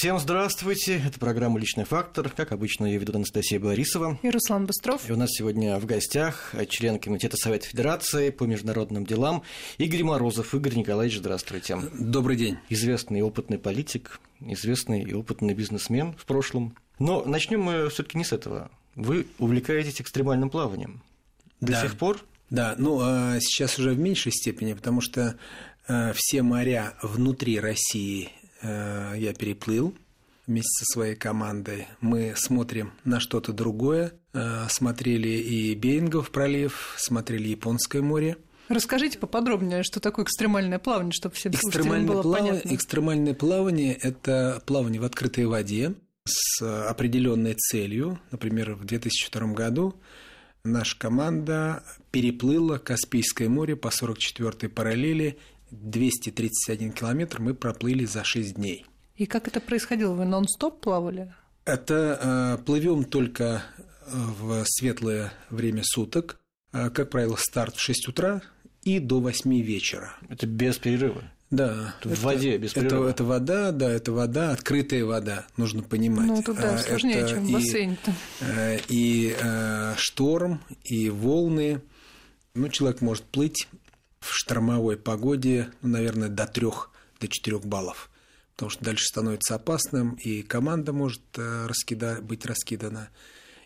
Всем здравствуйте. Это программа «Личный фактор». Как обычно, ее ведут Анастасия Борисова. И Руслан Быстров. И у нас сегодня в гостях член Комитета Совета Федерации по международным делам Игорь Морозов. Игорь Николаевич, здравствуйте. Добрый день. Известный и опытный политик, известный и опытный бизнесмен в прошлом. Но начнем мы все таки не с этого. Вы увлекаетесь экстремальным плаванием. До да. сих пор? Да, ну а сейчас уже в меньшей степени, потому что э, все моря внутри России я переплыл вместе со своей командой. Мы смотрим на что-то другое. Э, смотрели и Берингов пролив, смотрели Японское море. Расскажите поподробнее, что такое экстремальное плавание, чтобы всем экстремальное было плав... понятно. Экстремальное плавание – это плавание в открытой воде с определенной целью. Например, в 2002 году наша команда переплыла Каспийское море по 44-й параллели 231 километр мы проплыли за 6 дней. И как это происходило? Вы нон-стоп плавали? Это э, плывем только э, в светлое время суток. Э, как правило, старт в 6 утра и до 8 вечера. Это без перерыва? Да. В это, воде, без перерыва? Это, это вода, да, это вода, открытая вода, нужно понимать. Ну, туда а, сложнее, это чем в бассейне-то. И, и э, шторм, и волны. Ну, человек может плыть в штормовой погоде, ну, наверное, до трех, до четырех баллов. Потому что дальше становится опасным, и команда может э, раскида... быть раскидана.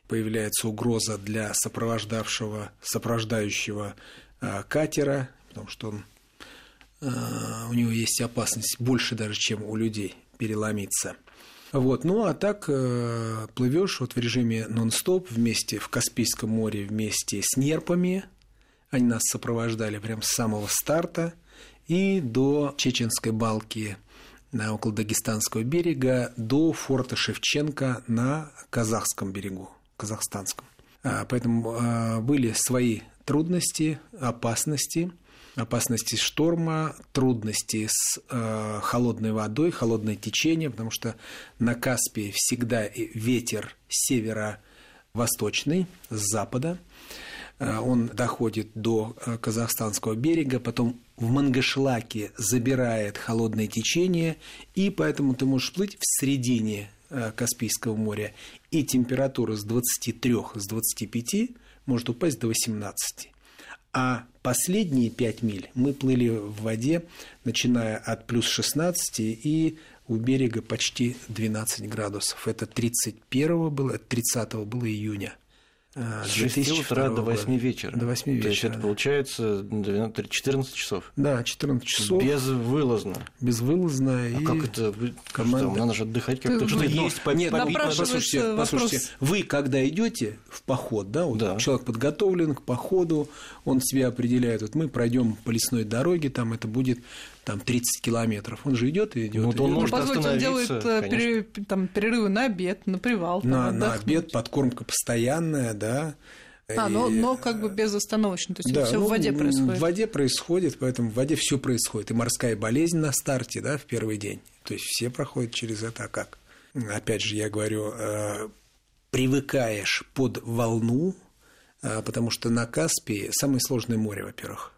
Появляется угроза для сопровождавшего, сопровождающего э, катера, потому что он, э, у него есть опасность больше даже, чем у людей переломиться. Вот. Ну а так э, плывешь вот в режиме нон-стоп вместе в Каспийском море вместе с нерпами, они нас сопровождали прямо с самого старта и до Чеченской балки на около Дагестанского берега до форта Шевченко на казахском берегу, казахстанском. А, поэтому а, были свои трудности, опасности, опасности шторма, трудности с э, холодной водой, холодное течение, потому что на Каспии всегда ветер северо-восточный, с запада. Э, он доходит до э, казахстанского берега, потом в Мангышлаке забирает холодное течение, и поэтому ты можешь плыть в середине э, Каспийского моря, и температура с 23, с 25 может упасть до 18. А последние 5 миль мы плыли в воде, начиная от плюс 16 и у берега почти 12 градусов. Это 31 было, 30 было июня. С 6 утра до 8 вечера. До 8 вечера. То есть это получается 14 часов. Да, 14 часов. Безвылазно. Безвылазно. А и как это? Команда... Что, надо же отдыхать как-то. Что-то есть, попить. Нет, послушайте, послушайте. Вы, когда идете в поход, да, вот да, человек подготовлен к походу, он себе определяет, вот мы пройдем по лесной дороге, там это будет там 30 километров. Он же идет и идет. Ну, он может ну, позвольте, он делает э, пере, там, перерывы на обед, на привал. На, там, на обед, подкормка постоянная, да. А, но, но как бы безостановочно, то есть да, все ну, в воде происходит. В воде происходит, поэтому в воде все происходит. И морская болезнь на старте, да, в первый день. То есть все проходят через это, а как? Опять же, я говорю, э, привыкаешь под волну, э, потому что на Каспии самое сложное море, во-первых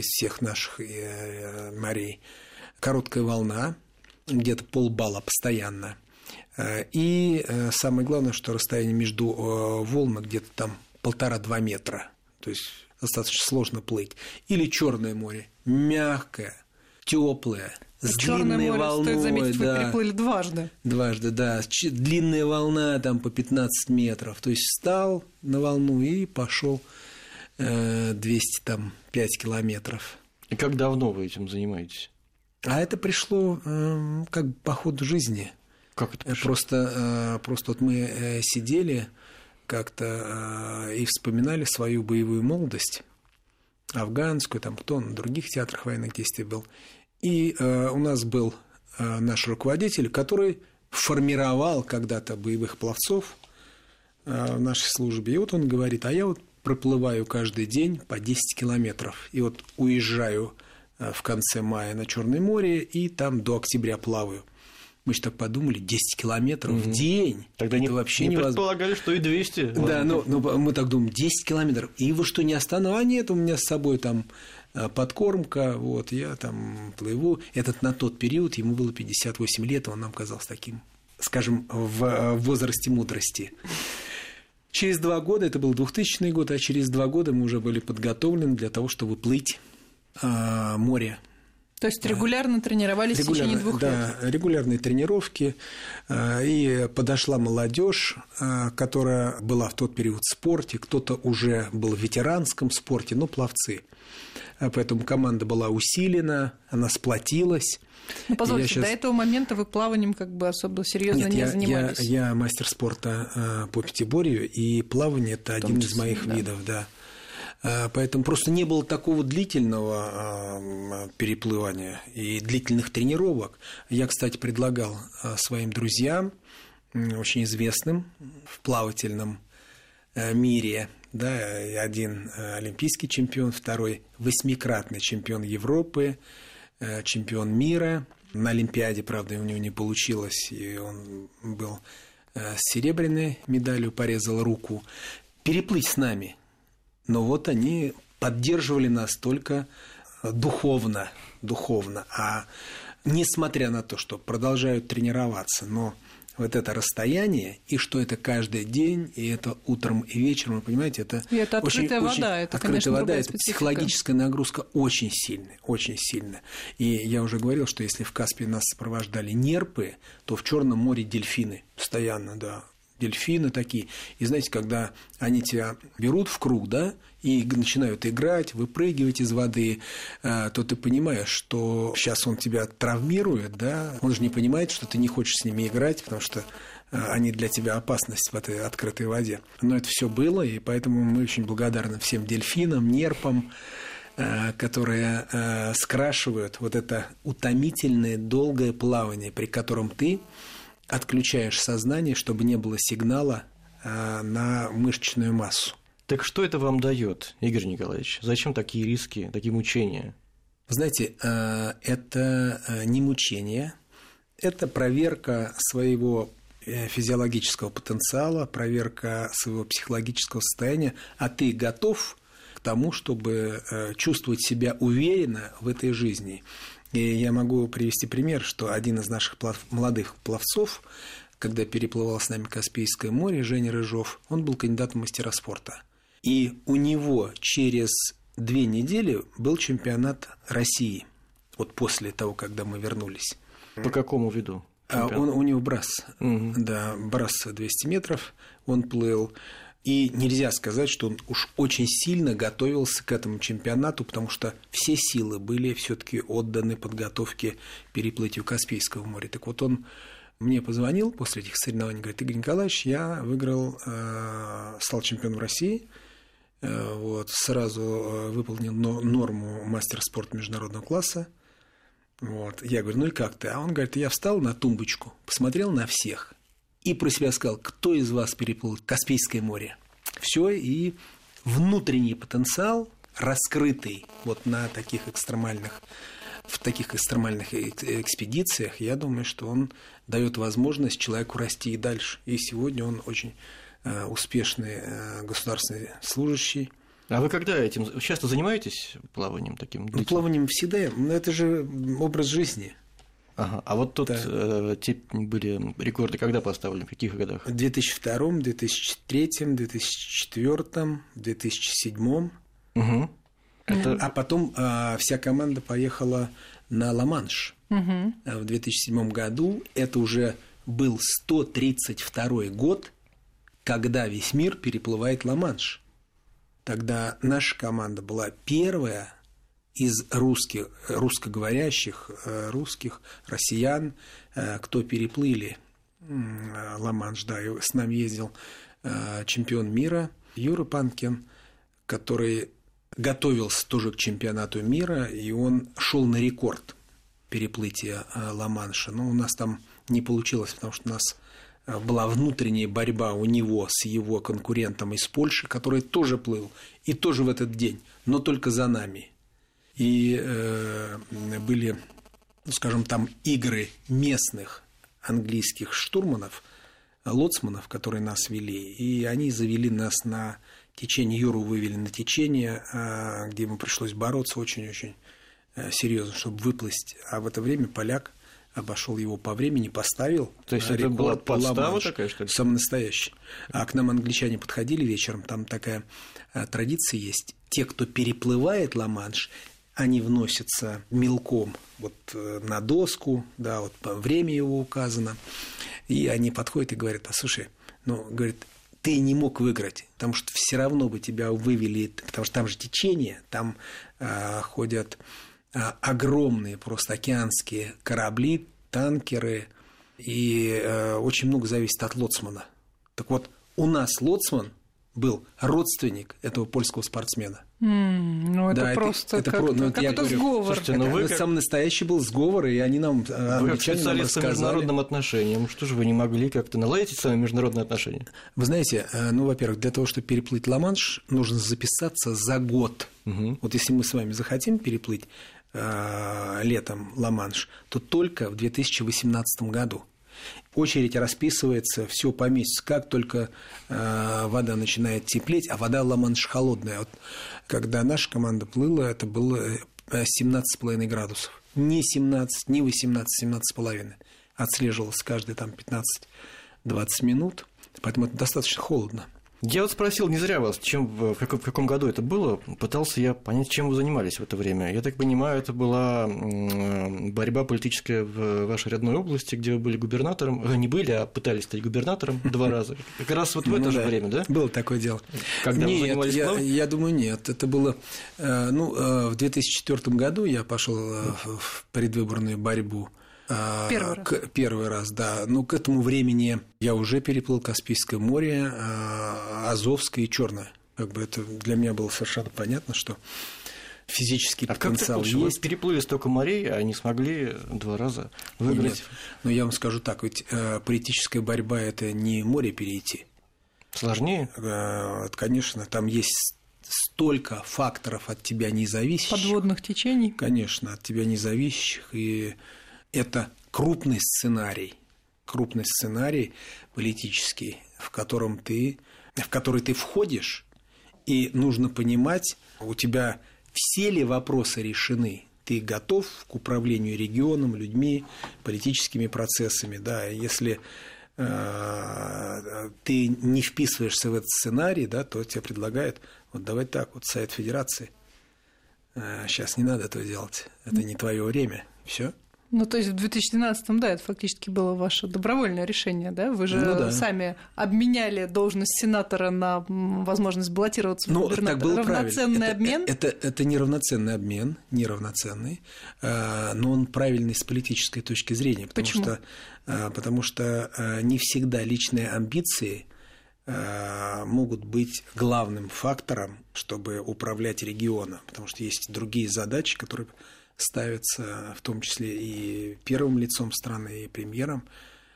из всех наших э, морей. Короткая волна, где-то полбалла постоянно. Э, и э, самое главное, что расстояние между волнами где-то там полтора-два метра. То есть достаточно сложно плыть. Или Черное море, мягкое, теплое, с Черное длинной море, волной, стоит заметить, да. вы переплыли дважды. Дважды, да. Длинная волна там по 15 метров. То есть встал на волну и пошел 205 километров. И как давно вы этим занимаетесь? А это пришло э, как по ходу жизни. Как это пришло? Просто, э, просто вот мы э, сидели как-то и вспоминали свою боевую молодость, афганскую, там кто на других театрах военных действий был. И у нас был наш руководитель, который формировал когда-то боевых пловцов в нашей службе. И вот он говорит, а я вот проплываю каждый день по 10 километров. И вот уезжаю э, в конце мая на Черное море и там до октября плаваю. Мы же так подумали, 10 километров угу. в день. Тогда не, вообще не невозможно. предполагали, что и 200. Да, ну, ну мы так думаем, 10 километров. И вы что, не останов? А нет, у меня с собой там э, подкормка, вот, я там плыву. Этот на тот период, ему было 58 лет, он нам казался таким скажем, в возрасте мудрости. Через два года, это был 2000 год, а через два года мы уже были подготовлены для того, чтобы плыть а, море. То есть регулярно тренировались регулярно, в течение двух да, лет? Да, регулярные тренировки. А, и подошла молодежь, а, которая была в тот период в спорте, кто-то уже был в ветеранском спорте, ну, пловцы. А поэтому команда была усилена, она сплотилась. Ну, позвольте, сейчас... до этого момента вы плаванием как бы особо серьезно Нет, не я, занимались. Я, я мастер спорта а, по пятиборью, и плавание это один числе, из моих да. видов, да. А, поэтому просто не было такого длительного переплывания и длительных тренировок. Я, кстати, предлагал своим друзьям, очень известным в плавательном мире, да, один олимпийский чемпион, второй восьмикратный чемпион Европы, Э, чемпион мира. На Олимпиаде, правда, у него не получилось, и он был э, с серебряной медалью, порезал руку. Переплыть с нами. Но вот они поддерживали нас только духовно, духовно. А несмотря на то, что продолжают тренироваться, но вот это расстояние, и что это каждый день, и это утром и вечером, вы понимаете, это, и это открытая очень, вода, очень, это, открытая конечно, вода, это специфика. психологическая нагрузка очень сильная, очень сильная. И я уже говорил, что если в Каспии нас сопровождали нерпы, то в Черном море дельфины постоянно, да, дельфины такие. И знаете, когда они тебя берут в круг, да, и начинают играть, выпрыгивать из воды, э, то ты понимаешь, что сейчас он тебя травмирует, да, он же не понимает, что ты не хочешь с ними играть, потому что э, они для тебя опасность в этой открытой воде. Но это все было, и поэтому мы очень благодарны всем дельфинам, нерпам, э, которые скрашивают вот это утомительное долгое плавание, при котором ты отключаешь сознание, чтобы не было сигнала э, на мышечную массу. Так что это вам дает, Игорь Николаевич? Зачем такие риски, такие мучения? Знаете, э, это э, не мучение, это проверка своего физиологического потенциала, проверка своего психологического состояния, а ты готов к тому, чтобы чувствовать себя уверенно в этой жизни. И я могу привести пример, что один из наших плав... молодых пловцов, когда переплывал с нами Каспийское море, Женя Рыжов, он был кандидатом мастера спорта. И у него через две недели был чемпионат России, вот после того, когда мы вернулись. По какому виду? А он, у него брас, угу. да, брас 200 метров, он плыл. И нельзя сказать, что он уж очень сильно готовился к этому чемпионату, потому что все силы были все-таки отданы подготовке переплытию Каспийского моря. Так вот он мне позвонил после этих соревнований, говорит, Игорь Николаевич, я выиграл, э, стал чемпионом России, э, вот, сразу э, выполнил норму мастера спорта международного класса. Вот. Я говорю, ну и как ты? А он говорит, я встал на тумбочку, посмотрел на всех и про себя сказал, кто из вас переплыл Каспийское море. Все, и внутренний потенциал, раскрытый вот на таких экстремальных в таких экстремальных экспедициях, я думаю, что он дает возможность человеку расти и дальше. И сегодня он очень э, успешный э, государственный служащий. А вы когда этим часто занимаетесь плаванием таким? Ну, плаванием всегда. Ну, это же образ жизни. Ага. А вот тут да. э, те были рекорды когда поставлены, в каких годах? В 2002, 2003, 2004, 2007. Угу. Это... А потом э, вся команда поехала на Ла-Манш. Угу. В 2007 году это уже был 132 год, когда весь мир переплывает Ла-Манш. Тогда наша команда была первая из русских, русскоговорящих, э, русских, россиян, э, кто переплыли Ла-Манш, да, и с нами ездил э, чемпион мира Юра Панкин, который готовился тоже к чемпионату мира, и он шел на рекорд переплытия Ла-Манша. Но у нас там не получилось, потому что у нас была внутренняя борьба у него с его конкурентом из Польши, который тоже плыл, и тоже в этот день, но только за нами и э, были, ну, скажем, там игры местных английских штурманов, лоцманов, которые нас вели, и они завели нас на течение, Юру вывели на течение, э, где ему пришлось бороться очень-очень э, серьезно, чтобы выплыть. А в это время поляк обошел его по времени, поставил. То есть это была подстава такая, что ли? Самый настоящий. А к нам англичане подходили вечером, там такая а, традиция есть. Те, кто переплывает Ла-Манш, они вносятся мелком вот э, на доску, да, вот время его указано, и они подходят и говорят, а слушай, ну, говорит, ты не мог выиграть, потому что все равно бы тебя вывели, потому что там же течение, там э, ходят э, огромные просто океанские корабли, танкеры, и э, очень много зависит от лоцмана. Так вот, у нас лоцман был родственник этого польского спортсмена. Mm, ну, это да, просто это, это, ну, как, это сговор. Слушайте, ну вы это как... самый настоящий был сговор, и они нам, э, вы англичане нам рассказали. по международным отношениям, что же вы не могли как-то наладить эти самые международные отношения? Вы знаете, э, ну, во-первых, для того, чтобы переплыть Ла-Манш, нужно записаться за год. Угу. Вот если мы с вами захотим переплыть э, летом Ла-Манш, то только в 2018 году очередь расписывается все по месяцу. Как только э, вода начинает теплеть, а вода Ла-Манш холодная. Вот, когда наша команда плыла, это было 17,5 градусов. Не 17, не 18, 17,5. Отслеживалось каждые там 15-20 минут. Поэтому это достаточно холодно. Я вот спросил не зря вас, чем, в, каком, в каком году это было. Пытался я понять, чем вы занимались в это время. Я так понимаю, это была борьба политическая в вашей родной области, где вы были губернатором. Вы не были, а пытались стать губернатором два раза. Как раз вот в это ну, же время, да? Было такое дело. Когда вы занимались я, думаю, нет. Это было... Э, ну, э, в 2004 году я пошел э, в предвыборную борьбу первый раз. К, первый раз, да. Ну, к этому времени я уже переплыл Каспийское море, а, Азовское и Черное. Как бы это для меня было совершенно понятно, что физический а потенциал как есть. Вы переплыли столько морей, а не смогли два раза выиграть? Нет. Но я вам скажу так, ведь э, политическая борьба – это не море перейти. Сложнее? Э, конечно, там есть столько факторов от тебя независящих. Подводных течений. Конечно, от тебя независящих. И это крупный сценарий, крупный сценарий политический, в котором ты, в который ты входишь, и нужно понимать, у тебя все ли вопросы решены, ты готов к управлению регионом, людьми, политическими процессами, да, если э, ты не вписываешься в этот сценарий, да, то тебе предлагают, вот давай так, вот Совет Федерации, э, сейчас не надо этого делать, это не твое время, все. Ну, то есть в 2012-м, да, это фактически было ваше добровольное решение, да? Вы же ну, да. сами обменяли должность сенатора на возможность баллотироваться ну, в губернатора. Так было равноценный это, обмен? Это, это, это неравноценный обмен, неравноценный, э, но он правильный с политической точки зрения, потому Почему? что, э, потому что э, не всегда личные амбиции могут быть главным фактором, чтобы управлять регионом, потому что есть другие задачи, которые ставится в том числе и первым лицом страны, и премьером,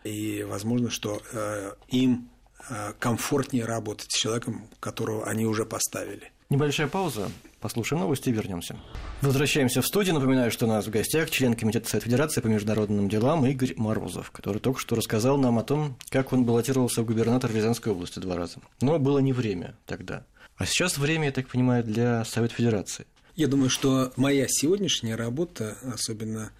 и возможно, что э, им э, комфортнее работать с человеком, которого они уже поставили. Небольшая пауза. Послушаем новости и вернемся. Возвращаемся в студию. Напоминаю, что у нас в гостях член Комитета Совет Федерации по международным делам Игорь Морозов, который только что рассказал нам о том, как он баллотировался в губернатор Рязанской области два раза. Но было не время тогда. А сейчас время, я так понимаю, для Совета Федерации. Я думаю, что моя сегодняшняя работа, особенно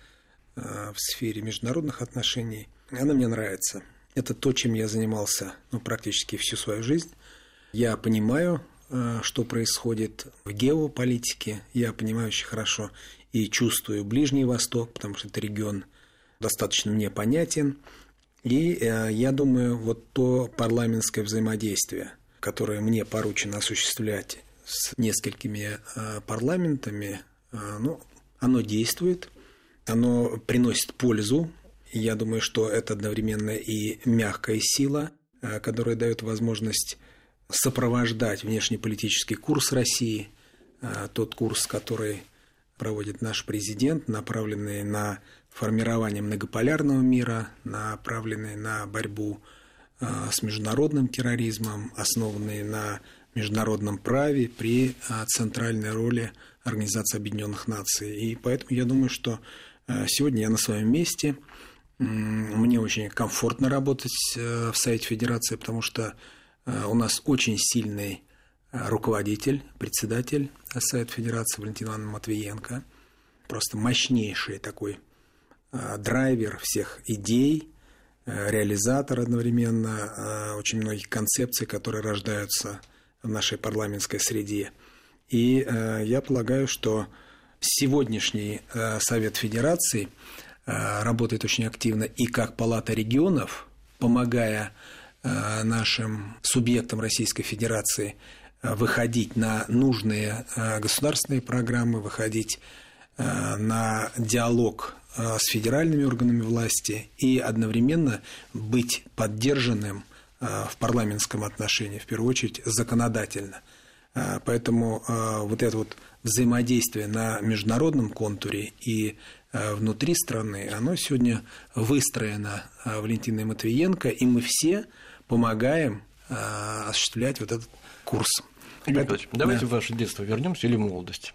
э, в сфере международных отношений, она мне нравится. Это то, чем я занимался ну, практически всю свою жизнь. Я понимаю, э, что происходит в геополитике, я понимаю очень хорошо и чувствую Ближний Восток, потому что это регион достаточно мне понятен. И э, я думаю, вот то парламентское взаимодействие, которое мне поручено осуществлять с несколькими э, парламентами, э, ну, оно действует, оно приносит пользу. Я думаю, что это одновременно и мягкая сила, э, которая дает возможность сопровождать внешнеполитический курс России, тот курс, который проводит наш президент, направленный на формирование многополярного мира, направленный на борьбу с международным терроризмом, основанный на международном праве при а, центральной роли Организации Объединенных Наций. И поэтому я думаю, что а, сегодня я на своем месте. Мне очень комфортно работать э, в Совете Федерации, потому что а, у нас очень сильный руководитель, председатель Совета Федерации Валентин Ивановна Матвиенко. Просто мощнейший такой драйвер всех идей, реализатор одновременно очень многих концепций, которые рождаются в нашей парламентской среде. И я полагаю, что сегодняшний Совет Федерации работает очень активно и как Палата регионов, помогая нашим субъектам Российской Федерации выходить на нужные государственные программы, выходить на диалог с федеральными органами власти и одновременно быть поддержанным в парламентском отношении, в первую очередь законодательно. Поэтому вот это вот взаимодействие на международном контуре и внутри страны, оно сегодня выстроено Валентиной Матвиенко, и мы все помогаем осуществлять вот этот курс. Игорь Петрович, давайте да. в ваше детство вернемся или молодость.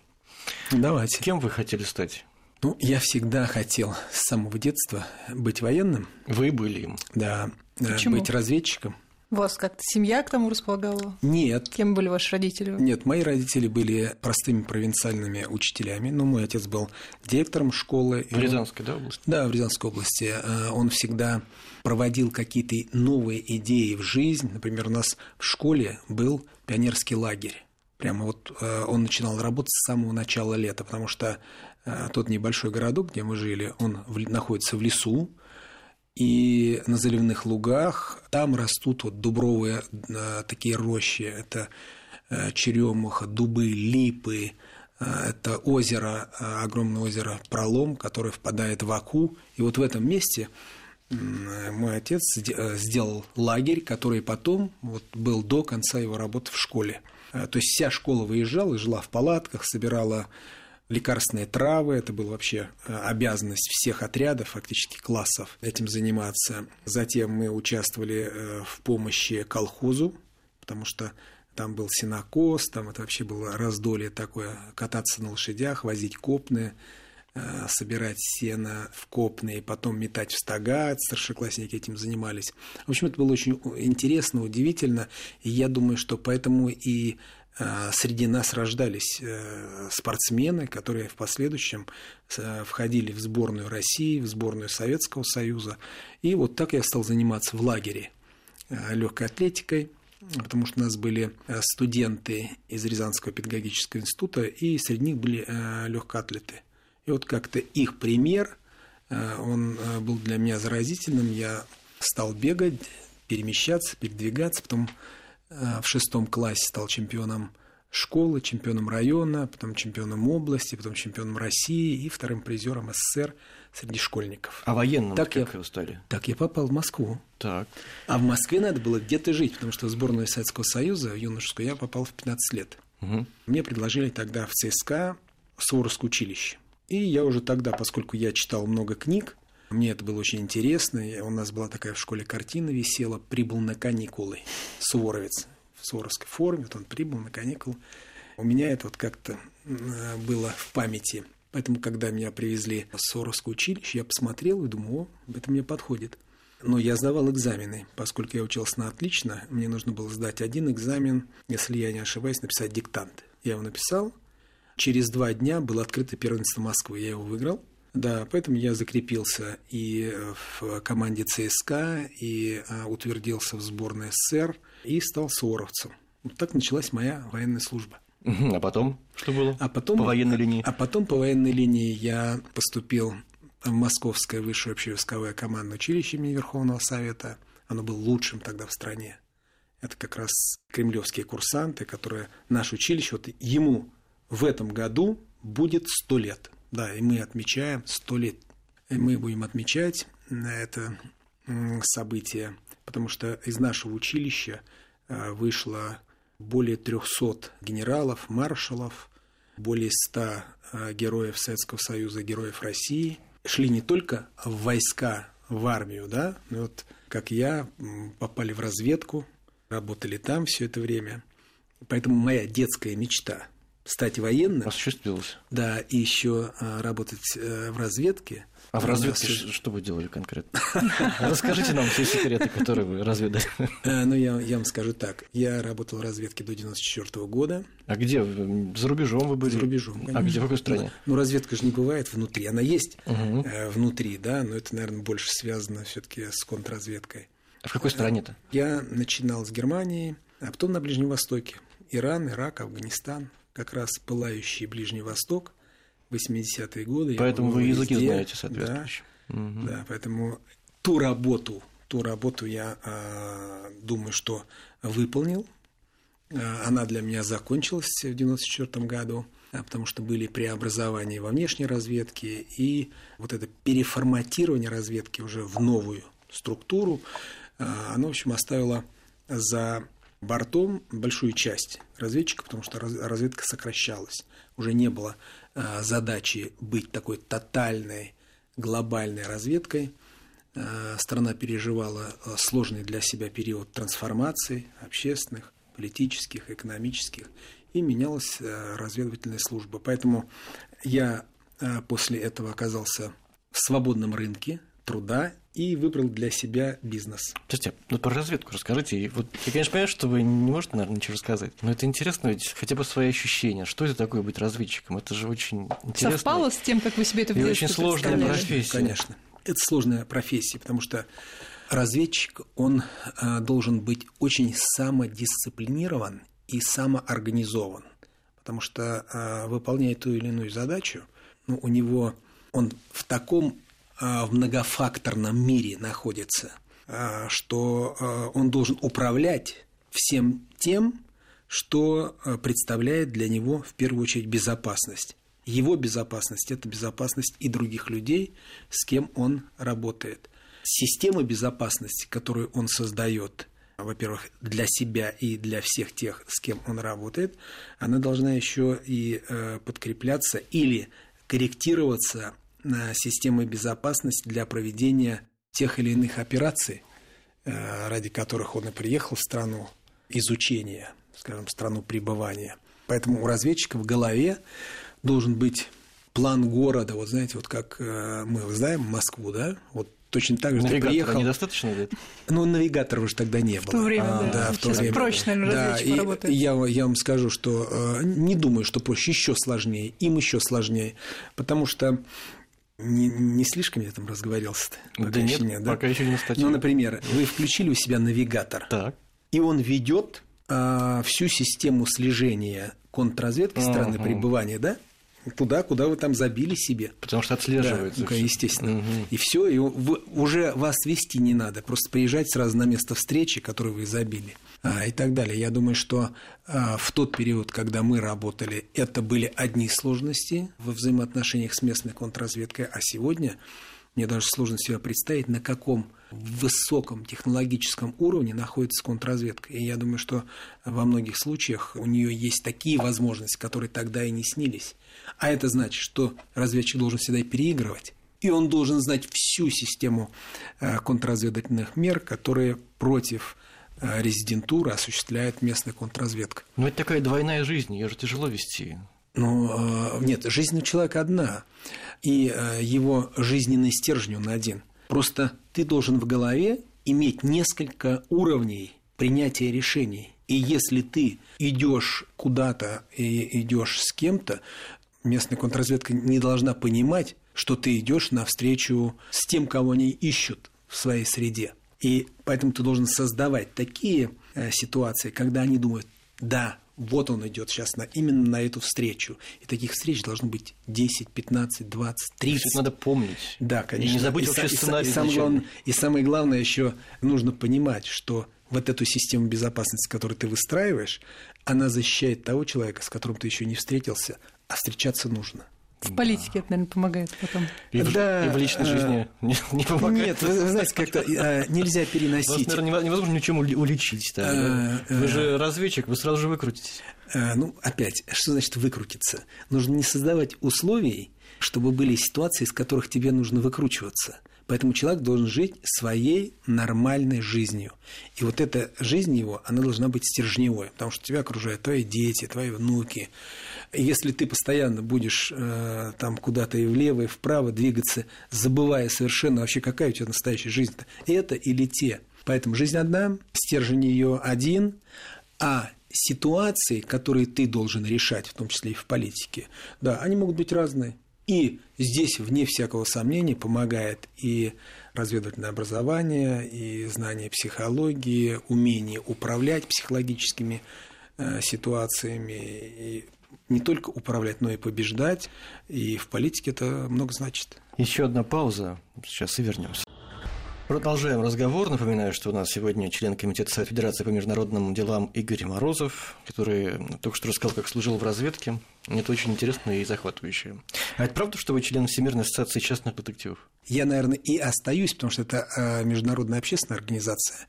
Давайте. Кем вы хотели стать? Ну, я всегда хотел с самого детства быть военным. Вы были им? Да. Почему? Быть разведчиком. Вас как-то семья к тому располагала? Нет. Кем были ваши родители? Нет, мои родители были простыми провинциальными учителями. Ну, мой отец был директором школы. В Рязанской, да, области? Да, в Рязанской области. Э, он всегда проводил какие-то новые идеи в жизнь. Например, у нас в школе был пионерский лагерь. Прямо вот э, он начинал работать с самого начала лета, потому что э, тот небольшой городок, где мы жили, он находится в лесу, и на заливных лугах там растут вот дубровые э, такие рощи. Это э, черемуха, дубы, липы, э, это озеро, огромное озеро Пролом, которое впадает в Аку. И вот в этом месте мой отец сделал лагерь, который потом вот, был до конца его работы в школе. То есть вся школа выезжала и жила в палатках, собирала лекарственные травы. Это была вообще э, обязанность всех отрядов, фактически классов, этим заниматься. Затем мы участвовали э, в помощи колхозу, потому что там был синокос, там это вообще было раздолье такое, кататься на лошадях, возить копны, э, собирать сено в копны и потом метать в стога, старшеклассники этим занимались. В общем, это было очень интересно, удивительно, и я думаю, что поэтому и среди нас рождались э, спортсмены, которые в последующем э, входили в сборную России, в сборную Советского Союза. И вот так я стал заниматься в лагере легкой атлетикой, потому что у нас были студенты из Рязанского педагогического института, и среди них были легкоатлеты. И вот как-то их пример, он был для меня заразительным. Я стал бегать, перемещаться, передвигаться, потом Э, в шестом классе стал чемпионом школы, чемпионом района, потом чемпионом области, потом чемпионом России и вторым призером СССР среди школьников. А военным так как я, вы стали? Так я попал в Москву. Так. А в Москве надо было где-то жить, потому что в сборную Советского Союза, юношескую, я попал в 15 лет. Угу. Мне предложили тогда в ЦСКА Суворовское училище. И я уже тогда, поскольку я читал много книг, мне это было очень интересно. У нас была такая в школе картина висела «Прибыл на каникулы» Суворовец в суворовской форме. Вот он прибыл на каникулы. У меня это вот как-то было в памяти. Поэтому, когда меня привезли в Суворовское училище, я посмотрел и думаю, о, это мне подходит. Но я сдавал экзамены, поскольку я учился на отлично, мне нужно было сдать один экзамен, если я не ошибаюсь, написать диктант. Я его написал. Через два дня было открыто первенство Москвы, я его выиграл – да, поэтому я закрепился и в команде ЦСКА, и а, утвердился в сборной СССР, и стал суворовцем. Вот так началась моя военная служба. А потом что было? А потом, по военной линии? А потом по военной линии я поступил в Московское высшее общевойсковое командное училище имени Верховного Совета. Оно было лучшим тогда в стране. Это как раз кремлевские курсанты, которые наше училище, вот ему в этом году будет сто лет – да, и мы отмечаем сто лет. И мы будем отмечать это событие, потому что из нашего училища э, вышло более 300 генералов, маршалов, более 100 э, героев Советского Союза, героев России. Шли не только в войска, в армию, да, вот как я, попали в разведку, работали там все это время. Поэтому моя детская мечта – стать военным. Осуществилось. Да, и еще а, работать э, в разведке. А в разведке что вы делали конкретно? Расскажите нам все секреты, которые вы разведали. Э, ну, я, я вам скажу так. Я работал в разведке до 94 года. А где? За рубежом вы были? За рубежом, конечно. А где, в какой стране? Ну, разведка же не бывает внутри. Она есть угу. внутри, да, но это, наверное, больше связано все таки с контрразведкой. А в какой стране-то? Я начинал с Германии, а потом на Ближнем Востоке. Иран, Ирак, Афганистан, как раз пылающий Ближний Восток, 80-е годы. Поэтому вы языки везде. знаете соответствующие. Да, угу. да, поэтому ту работу, ту работу я э, думаю, что выполнил. Э, она для меня закончилась в 94 году, а, потому что были преобразования во внешней разведке и вот это переформатирование разведки уже в новую структуру, э, оно, в общем, оставило за бортом большую часть разведчиков, потому что разведка сокращалась. Уже не было э, задачи быть такой тотальной глобальной разведкой. Э, страна переживала э, сложный для себя период трансформаций общественных, политических, экономических, и менялась разведывательная служба. Поэтому я после этого оказался в свободном рынке труда и выбрал для себя бизнес. Слушайте, ну про разведку расскажите. Вот я, конечно, понимаю, что вы не можете, наверное, ничего рассказать, но это интересно ведь хотя бы свои ощущения. Что это такое быть разведчиком? Это же очень интересно. Совпало с тем, как вы себе это в И очень сложная профессия. Конечно. Это сложная профессия, потому что разведчик, он а, должен быть очень самодисциплинирован и самоорганизован, потому что а, выполняя ту или иную задачу, ну, у него он в таком в многофакторном мире находится, а, что а, он должен управлять всем тем, что представляет для него в первую очередь безопасность. Его безопасность – это безопасность и других людей, с кем он работает. Система безопасности, которую он создает, во-первых, для себя и для всех тех, с кем он работает, она должна еще и э, подкрепляться или корректироваться системы безопасности для проведения тех или иных операций, э, ради которых он и приехал в страну изучения, скажем, страну пребывания. Поэтому у разведчика в голове должен быть план города. Вот знаете, вот как э, мы знаем Москву, да? Вот точно так же ты приехал. недостаточно лет? Ну, навигаторов же тогда не было. В то время, а, да. да в то Сейчас время. проще, наверное, да, и работает. Я, я вам скажу, что э, не думаю, что проще, еще сложнее, им еще сложнее, потому что не, не слишком я там разговорился-то? Пока да еще нет, да? пока еще не статья. Ну, например, вы включили у себя навигатор, так. и он ведет а, всю систему слежения контрразведки страны uh-huh. пребывания, да? Туда, куда вы там забили себе. Потому что отслеживается. Да, ну, естественно. Угу. И все, и вы, уже вас вести не надо, просто приезжать сразу на место встречи, которое вы забили. А, и так далее. Я думаю, что а, в тот период, когда мы работали, это были одни сложности во взаимоотношениях с местной контрразведкой, а сегодня мне даже сложно себе представить, на каком высоком технологическом уровне находится контрразведка. И я думаю, что во многих случаях у нее есть такие возможности, которые тогда и не снились. А это значит, что разведчик должен всегда переигрывать. И он должен знать всю систему э, контрразведывательных мер, которые против э, резидентуры осуществляет местная контрразведка. Ну, это такая двойная жизнь, ее же тяжело вести. Ну, э, нет, жизнь у человека одна, и его жизненный стержень он один. Просто ты должен в голове иметь несколько уровней принятия решений. И если ты идешь куда-то и идешь с кем-то, местная контрразведка не должна понимать, что ты идешь навстречу с тем, кого они ищут в своей среде. И поэтому ты должен создавать такие э, ситуации, когда они думают, да, вот он идет сейчас на, именно на эту встречу. И таких встреч должно быть 10, 15, 20, 30. Это надо помнить. Да, конечно. И не забыть и, вообще и, сценарий. И, самое главное, и самое главное еще нужно понимать, что вот эту систему безопасности, которую ты выстраиваешь, она защищает того человека, с которым ты еще не встретился, а встречаться нужно. В политике это, наверное, помогает потом. И, да, в, и в личной э, жизни не, не помогает. Нет, вы, вы знаете, как-то э, нельзя переносить. Вас, наверное, невозможно ничем уличить. Да? Э, вы же разведчик, вы сразу же выкрутитесь. Ну, опять, что значит выкрутиться? Нужно не создавать условий, чтобы были ситуации, из которых тебе нужно выкручиваться. Поэтому человек должен жить своей нормальной жизнью. И вот эта жизнь его, она должна быть стержневой, потому что тебя окружают твои дети, твои внуки. И если ты постоянно будешь э, там куда-то и влево, и вправо двигаться, забывая совершенно вообще, какая у тебя настоящая жизнь-то, это или те. Поэтому жизнь одна, стержень ее один, а ситуации, которые ты должен решать, в том числе и в политике, да, они могут быть разные. И здесь, вне всякого сомнения, помогает и разведывательное образование, и знание психологии, умение управлять психологическими э, ситуациями, и не только управлять, но и побеждать. И в политике это много значит. Еще одна пауза. Сейчас и вернемся. Продолжаем разговор. Напоминаю, что у нас сегодня член Комитета Совета Федерации по международным делам Игорь Морозов, который только что рассказал, как служил в разведке. Это очень интересно и захватывающе. А это правда, что вы член Всемирной ассоциации частных детективов? Я, наверное, и остаюсь, потому что это а, международная общественная организация.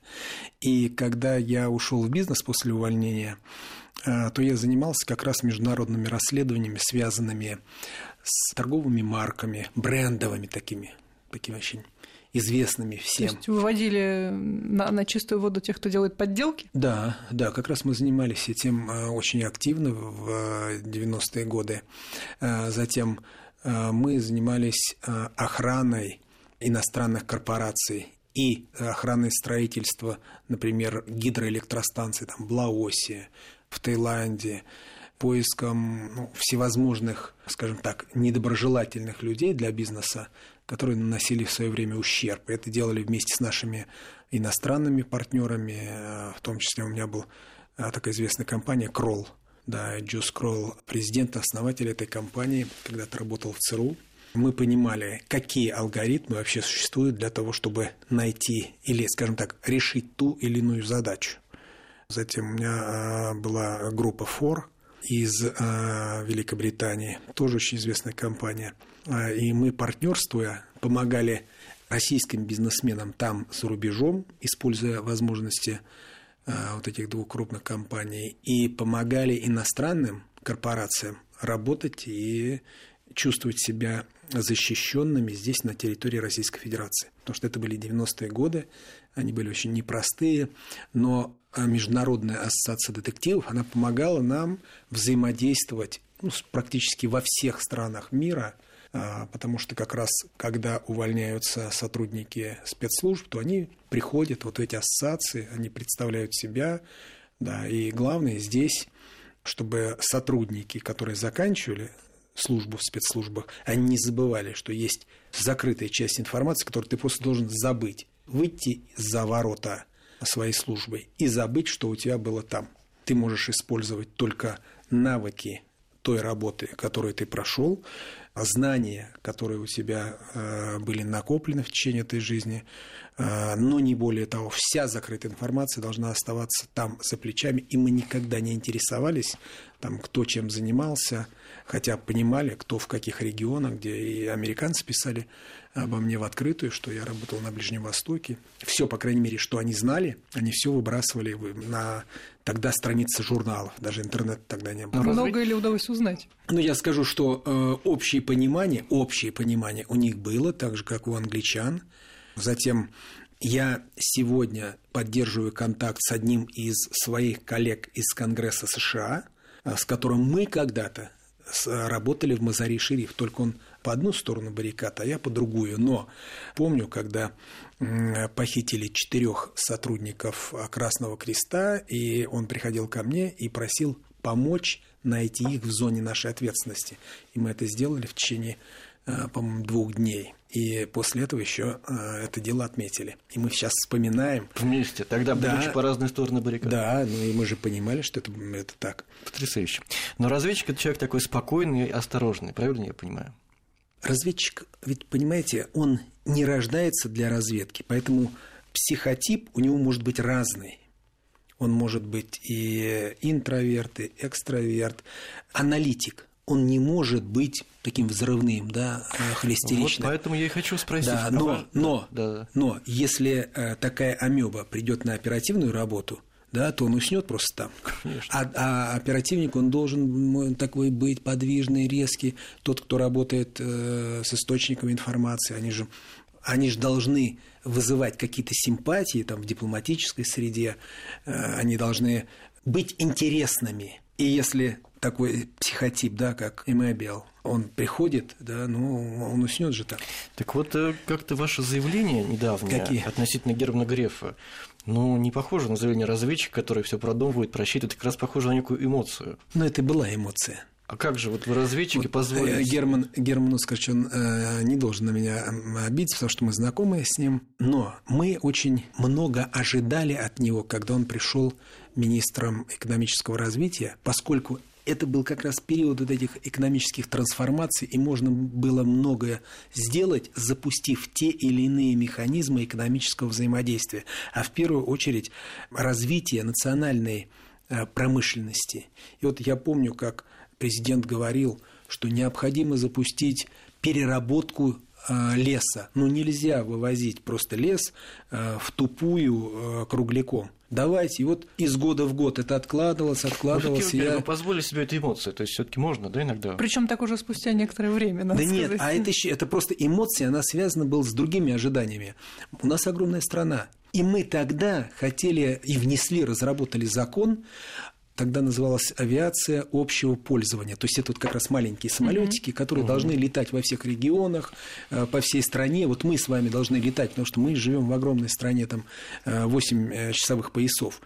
И когда я ушел в бизнес после увольнения, а, то я занимался как раз международными расследованиями, связанными с торговыми марками, брендовыми такими, такими очень известными всем. То есть выводили на, на чистую воду тех, кто делает подделки? Да, да, как раз мы занимались этим э, очень активно в 90-е годы. Э, затем э, мы занимались охраной иностранных корпораций и охраной строительства, например, гидроэлектростанций там, в Лаосе, в Таиланде, поиском ну, всевозможных, скажем так, недоброжелательных людей для бизнеса, которые наносили в свое время ущерб. Это делали вместе с нашими иностранными партнерами, э, в том числе у меня была э, такая известная компания Кролл, да, Джулс Кролл, президент, основатель этой компании, когда-то работал в ЦРУ. Мы понимали, какие алгоритмы вообще существуют для того, чтобы найти или, скажем так, решить ту или иную задачу. Затем у меня э, была группа ФОР из Великобритании, тоже очень известная компания – и мы, партнерствуя, помогали российским бизнесменам там за рубежом, используя возможности а, вот этих двух крупных компаний, и помогали иностранным корпорациям работать и чувствовать себя защищенными здесь, на территории Российской Федерации. Потому что это были 90-е годы, они были очень непростые, но а, Международная ассоциация детективов, она помогала нам взаимодействовать ну, практически во всех странах мира – потому что как раз когда увольняются сотрудники спецслужб, то они приходят вот эти ассоциации, они представляют себя, да, и главное здесь, чтобы сотрудники, которые заканчивали службу в спецслужбах, они не забывали, что есть закрытая часть информации, которую ты просто должен забыть, выйти за ворота своей службы и забыть, что у тебя было там. Ты можешь использовать только навыки той работы, которую ты прошел, знания, которые у тебя э, были накоплены в течение этой жизни, э, но не более того, вся закрытая информация должна оставаться там за плечами, и мы никогда не интересовались, там, кто чем занимался, хотя понимали, кто в каких регионах, где и американцы писали обо мне в открытую, что я работал на Ближнем Востоке. Все, по крайней мере, что они знали, они все выбрасывали на тогда страницы журналов, даже интернет тогда не было. Много или удалось узнать? Ну, я скажу, что э, общее понимание, общее понимание у них было, так же, как у англичан. Затем я сегодня поддерживаю контакт с одним из своих коллег из Конгресса США, э, с которым мы когда-то работали в Мазари-Шериф, только он по одну сторону баррикад, а я по другую. Но помню, когда похитили четырех сотрудников Красного Креста, и он приходил ко мне и просил помочь найти их в зоне нашей ответственности. И мы это сделали в течение, э, по-моему, двух дней. И после этого еще э, это дело отметили. И мы сейчас вспоминаем. Вместе. Тогда да, были по разные стороны баррикад. Да, ну и мы же понимали, что это, это так. Потрясающе. Но разведчик это человек такой спокойный и осторожный, правильно я понимаю? Разведчик, ведь понимаете, он не рождается для разведки, поэтому психотип у него может быть разный. Он может быть и интроверт, и экстраверт, аналитик. Он не может быть таким взрывным, да, холестеричным. Вот поэтому я и хочу спросить. Да, но, но, да. но если э, такая амеба придет на оперативную работу, да, то он уснет просто там. А, а оперативник, он должен такой быть подвижный, резкий. Тот, кто работает э, с источниками информации, они же они же должны вызывать какие-то симпатии там, в дипломатической среде, э, они должны быть интересными. И если такой психотип, да, как Эмэбиал, он приходит, да, ну, он уснет же так. Так вот, э, как-то ваше заявление недавнее Какие? относительно Германа Грефа, ну, не похоже на заявление разведчика, который все продумывает, просчитывает, как раз похоже на некую эмоцию. Но это была эмоция. А как же, вот вы разведчики вот, позволили... Э, Герман, Герман Оскарович, он э, не должен на меня обидеться, потому что мы знакомы с ним. Но мы очень много ожидали от него, когда он пришел министром экономического развития, поскольку это был как раз период вот этих экономических трансформаций, и можно было многое сделать, запустив те или иные механизмы экономического взаимодействия. А в первую очередь развитие национальной э, промышленности. И вот я помню, как президент говорил, что необходимо запустить переработку э, леса. Ну, нельзя вывозить просто лес э, в тупую кругляком. Давайте, и вот из года в год это откладывалось, откладывалось. Ну, я... Вы позволили себе эту эмоцию, то есть все-таки можно, да, иногда? Причем так уже спустя некоторое время, надо Да сказать. нет, а это еще это просто эмоция, она связана была с другими ожиданиями. У нас огромная страна, и мы тогда хотели и внесли, разработали закон тогда называлась авиация общего пользования. То есть это вот как раз маленькие самолетики, которые mm-hmm. должны летать во всех регионах, э, по всей стране. Вот мы с вами должны летать, потому что мы живем в огромной стране, там 8 э, э, часовых поясов.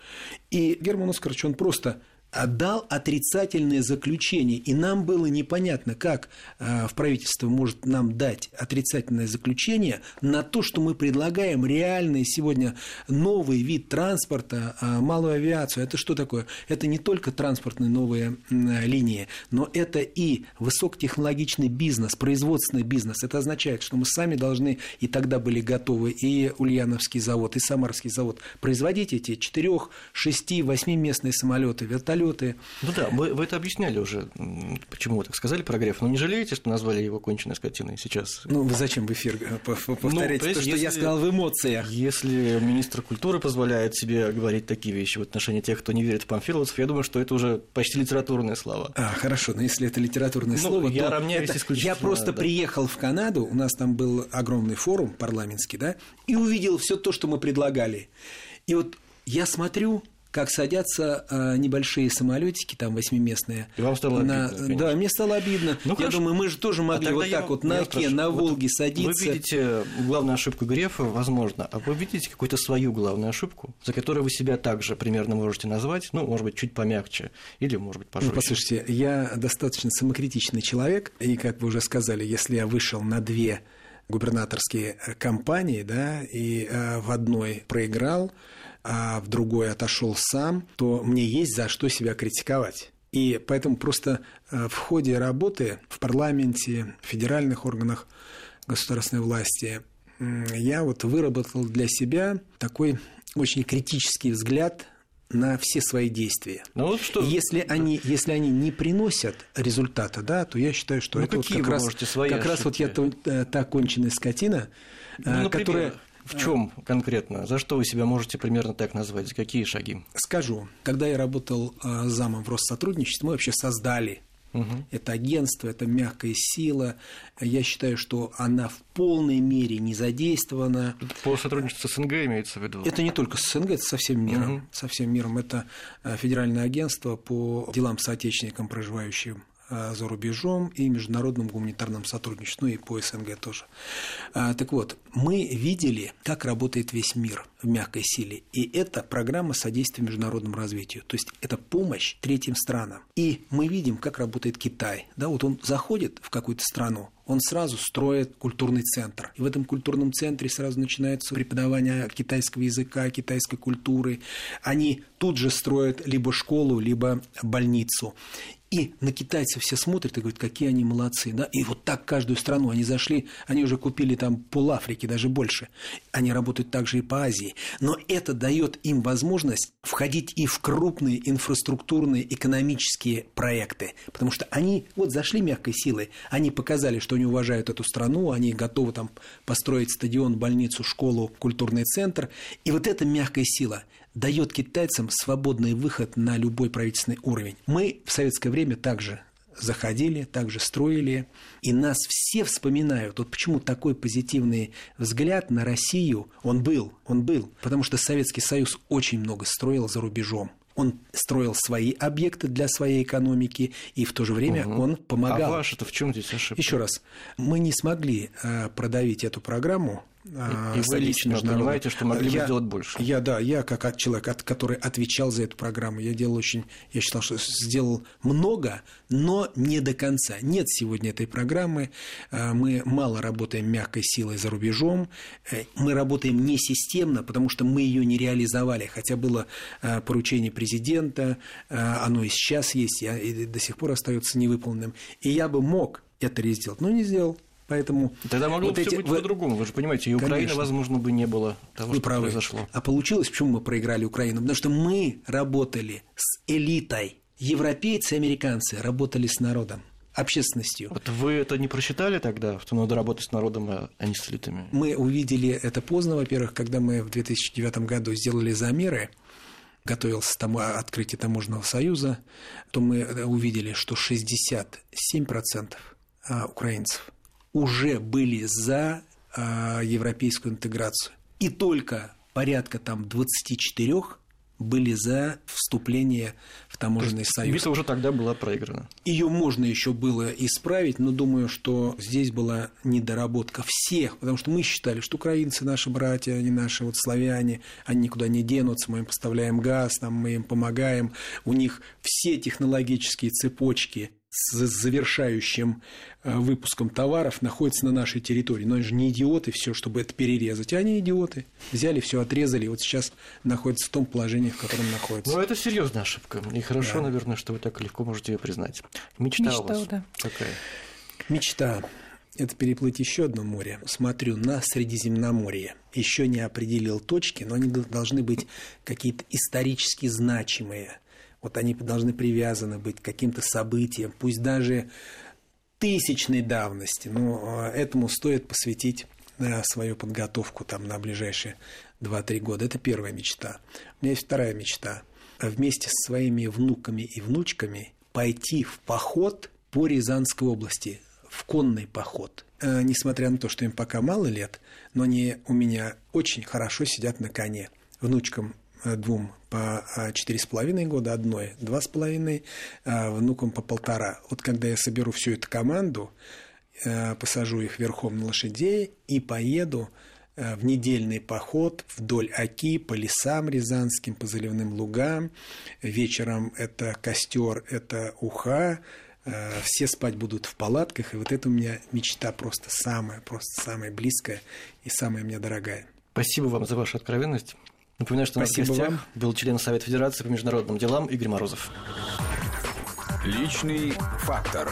И Герман Оскарович, он просто дал отрицательное заключение, и нам было непонятно, как э, в правительство может нам дать отрицательное заключение на то, что мы предлагаем реальный сегодня новый вид транспорта, э, малую авиацию. Это что такое? Это не только транспортные новые линии, но это и высокотехнологичный бизнес, производственный бизнес. Это означает, что мы сами должны, и тогда были готовы, и Ульяновский завод, и Самарский завод, производить эти 4, 6, 8 местные самолеты, вертолеты, самолеты. Ну да, вы, вы это объясняли уже, почему вы так сказали про Грефа. Но не жалеете, что назвали его конченной скотиной сейчас? Ну, вы зачем в эфир э, повторяете ну, то, что если, я сказал в эмоциях? Если министр культуры позволяет себе говорить такие вещи в отношении тех, кто не верит в памфиловцев, я думаю, что это уже почти литературное слово. А, хорошо, но если это литературное ну, слово, я то равняюсь это... исключительно. Я просто да. приехал в Канаду, у нас там был огромный форум парламентский, да, и увидел все то, что мы предлагали. И вот я смотрю, как садятся э, небольшие самолетики, там восьмиместные. И вам стало на... обидно, конечно. Да, мне стало обидно. Ну, я хорошо. думаю, мы же тоже а могли а вот так вот на Оке, на Волге вот садиться. Вы видите главную ошибку Грефа, возможно, а вы видите какую-то свою главную ошибку, за которую вы себя также примерно можете назвать, ну, может быть, чуть помягче или, может быть, пожестче. Ну, послушайте, я достаточно самокритичный человек, и, как вы уже сказали, если я вышел на две губернаторские кампании, да, и э, в одной проиграл, а в другой отошел сам, то мне есть за что себя критиковать. И поэтому просто э, в ходе работы в парламенте, в федеральных органах государственной власти я вот выработал для себя такой очень критический взгляд на все свои действия. Ну, вот что... если, они, если они не приносят результата, да, то я считаю, что ну, это вот как, раз, как раз вот я та, э, та конченая скотина, ну, которая в чем конкретно? За что вы себя можете примерно так назвать? За какие шаги? Скажу. Когда я работал э, замом в Россотрудничестве, мы вообще создали Угу. Это агентство, это мягкая сила. Я считаю, что она в полной мере не задействована. По сотрудничеству с СНГ имеется в виду? Это не только с СНГ, это со всем миром. Угу. Со всем миром. Это э, федеральное агентство по делам соотечественникам, проживающим за рубежом и международном гуманитарном сотрудничестве, ну и по СНГ тоже. А, так вот, мы видели, как работает весь мир в мягкой силе, и это программа содействия международному развитию, то есть это помощь третьим странам. И мы видим, как работает Китай. Да, вот он заходит в какую-то страну, он сразу строит культурный центр. И в этом культурном центре сразу начинается преподавание китайского языка, китайской культуры. Они тут же строят либо школу, либо больницу. И на китайцев все смотрят и говорят, какие они молодцы. Да? И вот так каждую страну они зашли, они уже купили там пол Африки, даже больше. Они работают также и по Азии. Но это дает им возможность входить и в крупные инфраструктурные экономические проекты. Потому что они вот зашли мягкой силой, они показали, что они уважают эту страну, они готовы там построить стадион, больницу, школу, культурный центр. И вот эта мягкая сила дает китайцам свободный выход на любой правительственный уровень. Мы в советское время также заходили, также строили, и нас все вспоминают. Вот почему такой позитивный взгляд на Россию, он был, он был, потому что Советский Союз очень много строил за рубежом. Он строил свои объекты для своей экономики, и в то же время угу. он помогал. А ваше-то в чем здесь ошибка? Еще раз, мы не смогли э, продавить эту программу и вы лично понимаете, что могли бы сделать больше? Я, да, я как человек, который отвечал за эту программу, я делал очень, я считал, что сделал много, но не до конца. Нет сегодня этой программы, э, мы мало работаем мягкой силой за рубежом, э, мы работаем не системно, потому что мы ее не реализовали, хотя было э, поручение президента, оно и сейчас есть, и до сих пор остается невыполненным. И я бы мог это сделать, но не сделал. Поэтому Тогда могло вот бы эти... быть вы... по-другому. Вы же понимаете, и Украины, Конечно. возможно, бы не было того, вы что правы. произошло. А получилось, почему мы проиграли Украину? Потому что мы работали с элитой. Европейцы и американцы работали с народом общественностью. Вот вы это не просчитали тогда, что надо работать с народом, а, не с элитами? Мы увидели это поздно, во-первых, когда мы в 2009 году сделали замеры, готовился тому, открытие таможенного союза, то мы увидели, что 67% а, украинцев уже были за э, европейскую интеграцию. И только порядка там 24 были за вступление в таможенный союз. Битва уже тогда была проиграна. Ее можно еще было исправить, но думаю, что здесь была недоработка всех, потому что мы считали, что украинцы наши братья, они наши вот славяне, они никуда не денутся, мы им поставляем газ, там, мы им помогаем, у них все технологические цепочки с завершающим э, выпуском товаров находятся на нашей территории. Но они же не идиоты все, чтобы это перерезать. Они идиоты. Взяли все, отрезали, и вот сейчас находятся в том положении, в котором находятся. Ну, это серьезная ошибка. И хорошо, да. наверное, что вы так легко можете ее признать. Мечта, Мечта у вас да. какая? Мечта это переплыть еще одно море. Смотрю на Средиземноморье. Еще не определил точки, но они должны быть какие-то исторически значимые. Вот они должны привязаны быть к каким-то событиям, пусть даже тысячной давности. Но а, этому стоит посвятить свою подготовку там, на ближайшие 2-3 года. Это первая мечта. У меня есть вторая мечта. Вместе с своими внуками и внучками пойти в поход по Рязанской области, в конный поход. Э, несмотря на то, что им пока мало лет, но они у меня очень хорошо сидят на коне. Внучкам Э, двум по а, четыре с половиной года, одной два с половиной, а внукам по полтора. Вот когда я соберу всю эту команду, э, посажу их верхом на лошадей и поеду э, в недельный поход вдоль Оки, по лесам рязанским, по заливным лугам. Вечером это костер, это уха, все спать будут в палатках, и вот это у меня мечта просто самая, просто самая близкая и самая мне дорогая. Спасибо вам за вашу откровенность. Напоминаю, что Спасибо у нас в гостях вам. был член Совета Федерации по международным делам Игорь Морозов. Личный фактор.